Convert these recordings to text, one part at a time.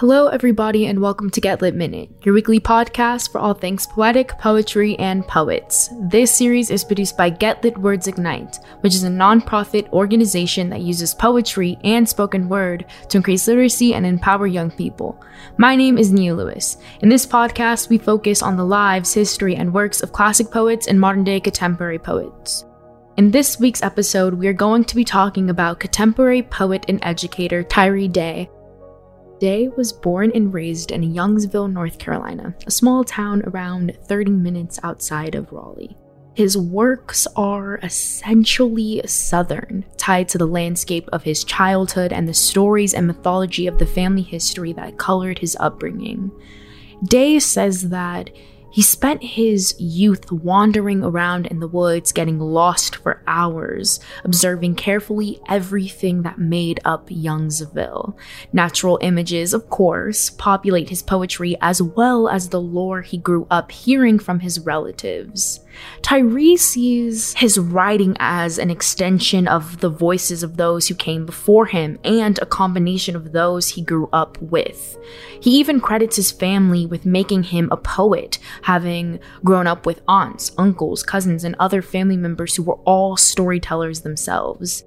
Hello, everybody, and welcome to Get Lit Minute, your weekly podcast for all things poetic, poetry, and poets. This series is produced by Get Lit Words Ignite, which is a nonprofit organization that uses poetry and spoken word to increase literacy and empower young people. My name is Nia Lewis. In this podcast, we focus on the lives, history, and works of classic poets and modern day contemporary poets. In this week's episode, we are going to be talking about contemporary poet and educator Tyree Daye Daye was born and raised in Youngsville, North Carolina, a small town around 30 minutes outside of Raleigh. His works are essentially Southern, tied to the landscape of his childhood and the stories and mythology of the family history that colored his upbringing. Daye says that he spent his youth wandering around in the woods, getting lost for hours, observing carefully everything that made up Youngsville. Natural images, of course, populate his poetry as well as the lore he grew up hearing from his relatives. Tyree sees his writing as an extension of the voices of those who came before him and a combination of those he grew up with. He even credits his family with making him a poet, having grown up with aunts, uncles, cousins, and other family members who were all storytellers themselves.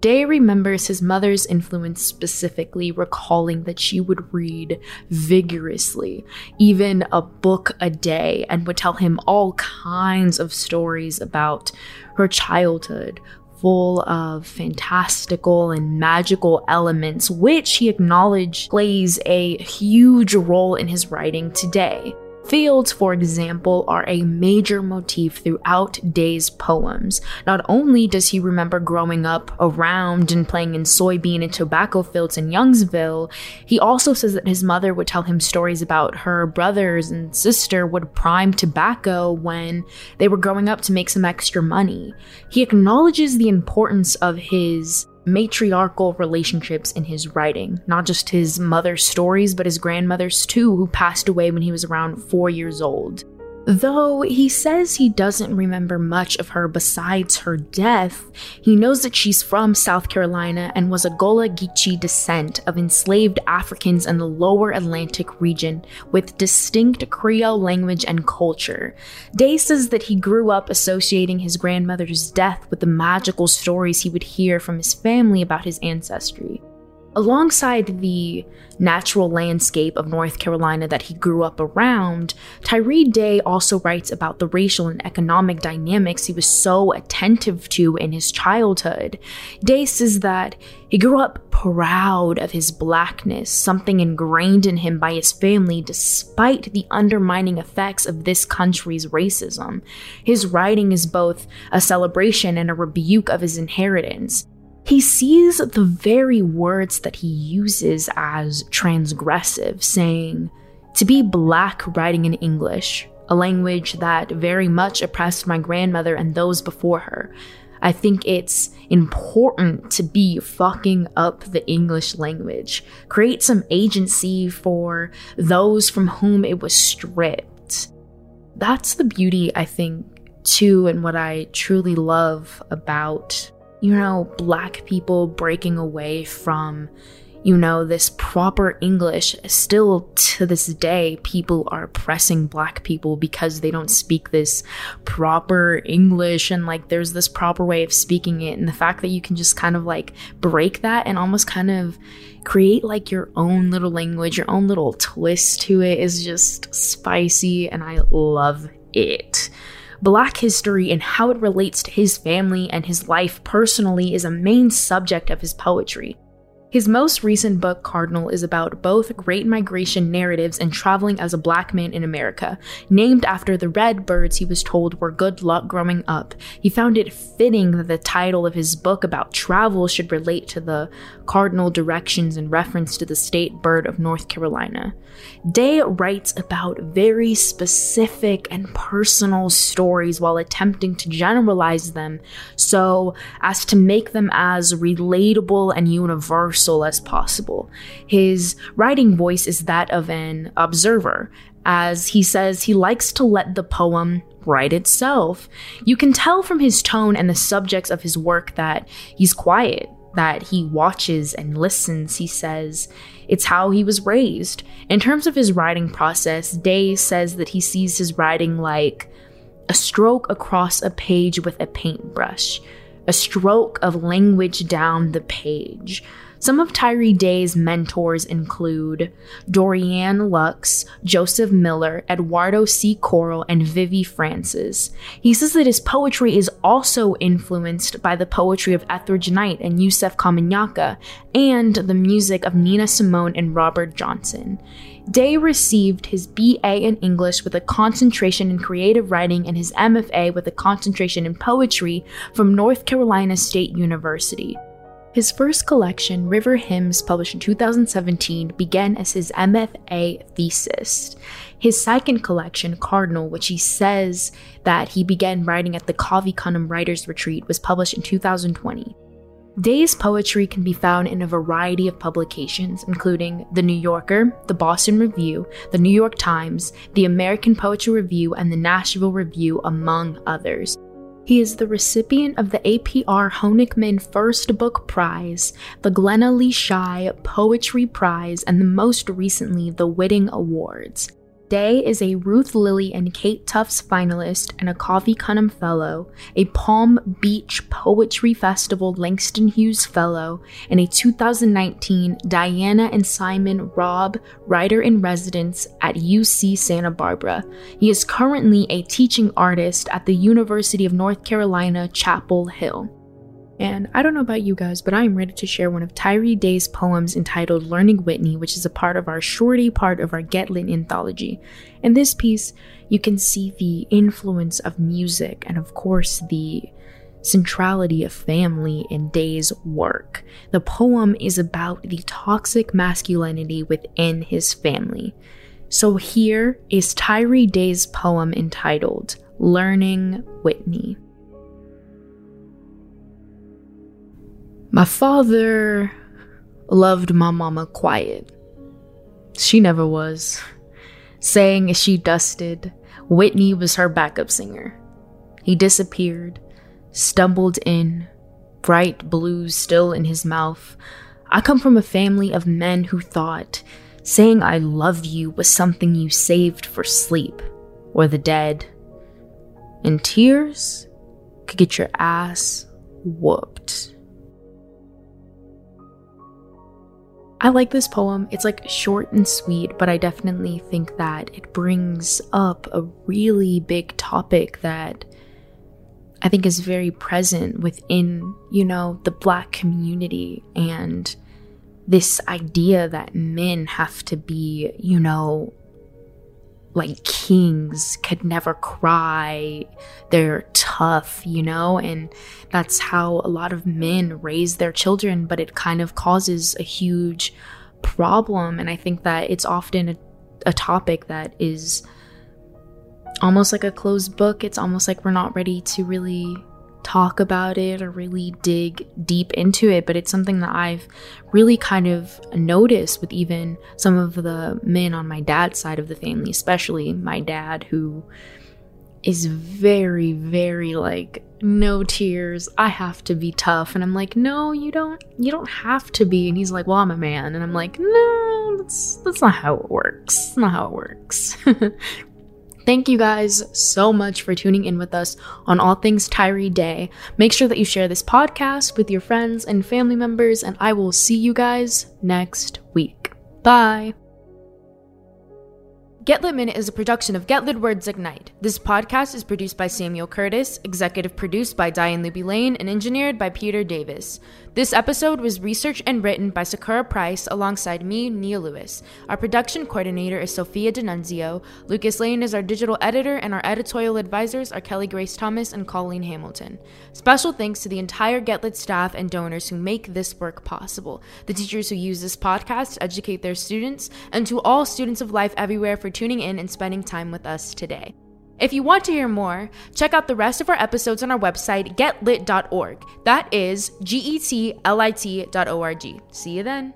Daye remembers his mother's influence specifically, recalling that she would read vigorously, even a book a day, and would tell him all kinds of stories about her childhood, full of fantastical and magical elements, which he acknowledged plays a huge role in his writing today. Fields, for example, are a major motif throughout Daye's poems. Not only does he remember growing up around and playing in soybean and tobacco fields in Youngsville, he also says that his mother would tell him stories about her brothers and sister would prime tobacco when they were growing up to make some extra money. He acknowledges the importance of his matriarchal relationships in his writing, not just his mother's stories, but his grandmother's too, who passed away when he was around four years old. Though he says he doesn't remember much of her besides her death, he knows that she's from South Carolina and was a Gullah Geechee descent of enslaved Africans in the lower Atlantic region with distinct Creole language and culture. Daye says that he grew up associating his grandmother's death with the magical stories he would hear from his family about his ancestry. Alongside the natural landscape of North Carolina that he grew up around, Tyree Daye also writes about the racial and economic dynamics he was so attentive to in his childhood. Daye says that he grew up proud of his blackness, something ingrained in him by his family despite the undermining effects of this country's racism. His writing is both a celebration and a rebuke of his inheritance. He sees the very words that he uses as transgressive, saying, To be black writing in English, a language that very much oppressed my grandmother and those before her. I think it's important to be fucking up the English language. Create some agency for those from whom it was stripped. That's the beauty, I think, too, and what I truly love about you know, black people breaking away from, you know, this proper English. Still to this day, people are oppressing black people because they don't speak this proper English and like there's this proper way of speaking it. And the fact that you can just kind of like break that and almost kind of create like your own little language, your own little twist to it is just spicy and I love it. Black history and how it relates to his family and his life personally is a main subject of his poetry. His most recent book, Cardinal, is about both Great Migration narratives and traveling as a black man in America. Named after the red birds he was told were good luck growing up, he found it fitting that the title of his book about travel should relate to the cardinal directions in reference to the state bird of North Carolina. Daye writes about very specific and personal stories while attempting to generalize them so as to make them as relatable and universal universal as possible. His writing voice is that of an observer, as he says he likes to let the poem write itself. You can tell from his tone and the subjects of his work that he's quiet, that he watches and listens, he says it's how he was raised. In terms of his writing process, Daye says that he sees his writing like a stroke across a page with a paintbrush, a stroke of language down the page. Some of Tyree Daye's mentors include Dorianne Laux, Joseph Millar, Eduardo C. Corral, and Vievee Francis. He says that his poetry is also influenced by the poetry of Etheridge Knight and Yusef Komunyakaa, and the music of Nina Simone and Robert Johnson. Daye received his BA in English with a concentration in creative writing and his MFA with a concentration in poetry from North Carolina State University. His first collection, River Hymns, published in 2017, began as his MFA thesis. His second collection, Cardinal, which he says that he began writing at the Cave Canem Writers Retreat, was published in 2020. Daye's poetry can be found in a variety of publications, including The New Yorker, The Boston Review, The New York Times, The American Poetry Review, and The Nashville Review, among others. He is the recipient of the APR Honickman First Book Prize, the Glenna Luschei Poetry Prize, and the most recently, the Whiting Awards. Daye is a Ruth Lilly and Kate Tufts finalist and a Cave Canem Fellow, a Palm Beach Poetry Festival Langston Hughes Fellow, and a 2019 Diana and Simon Raab Writer in Residence at UC Santa Barbara. He is currently a teaching artist at the University of North Carolina, Chapel Hill. And I don't know about you guys, but I am ready to share one of Tyree Daye's poems entitled Learning Whitney, which is a part of our shorty part of our Get Lit anthology. In this piece, you can see the influence of music and, of course, the centrality of family in Daye's work. The poem is about the toxic masculinity within his family. So here is Tyree Daye's poem entitled Learning Whitney. My father loved my mama quiet. She never was. Saying as she dusted, Whitney was her backup singer. He disappeared, stumbled in, bright blues still in his mouth. I come from a family of men who thought saying I love you was something you saved for sleep or the dead. And tears could get your ass whooped. I like this poem. It's like short and sweet, but I definitely think that it brings up a really big topic that I think is very present within, you know, the black community and this idea that men have to be, you know, like kings could never cry. They're tough, you know? And that's how a lot of men raise their children, but it kind of causes a huge problem. And I think that it's often a, a topic that is almost like a closed book. It's almost like we're not ready to really talk about it or really dig deep into it, but it's something that I've really kind of noticed with even some of the men on my dad's side of the family, especially my dad, who is very, very like, no tears. I have to be tough. And I'm like, no, you don't you don't have to be. And he's like, well, I'm a man. And I'm like, no, that's that's not how it works. That's not how it works. Thank you guys so much for tuning in with us on All Things Tyree Daye. Make sure that you share this podcast with your friends and family members, and I will see you guys next week. Bye. Get Lit Minute is a production of Get Lit Words Ignite. This podcast is produced by Samuel Curtis, executive produced by Diane Luby Lane, and engineered by Peter Davis. This episode was researched and written by Sakura Price alongside me, Nia Lewis. Our production coordinator is Sophia D'Annunzio. Lucas Lane is our digital editor, and our editorial advisors are Kelly Grace Thomas and Colleen Hamilton. Special thanks to the entire Get Lit staff and donors who make this work possible, the teachers who use this podcast to educate their students, and to all students of life everywhere for tuning in and spending time with us today. If you want to hear more, check out the rest of our episodes on our website, getlit.org. That is G E T L I T.org. See you then.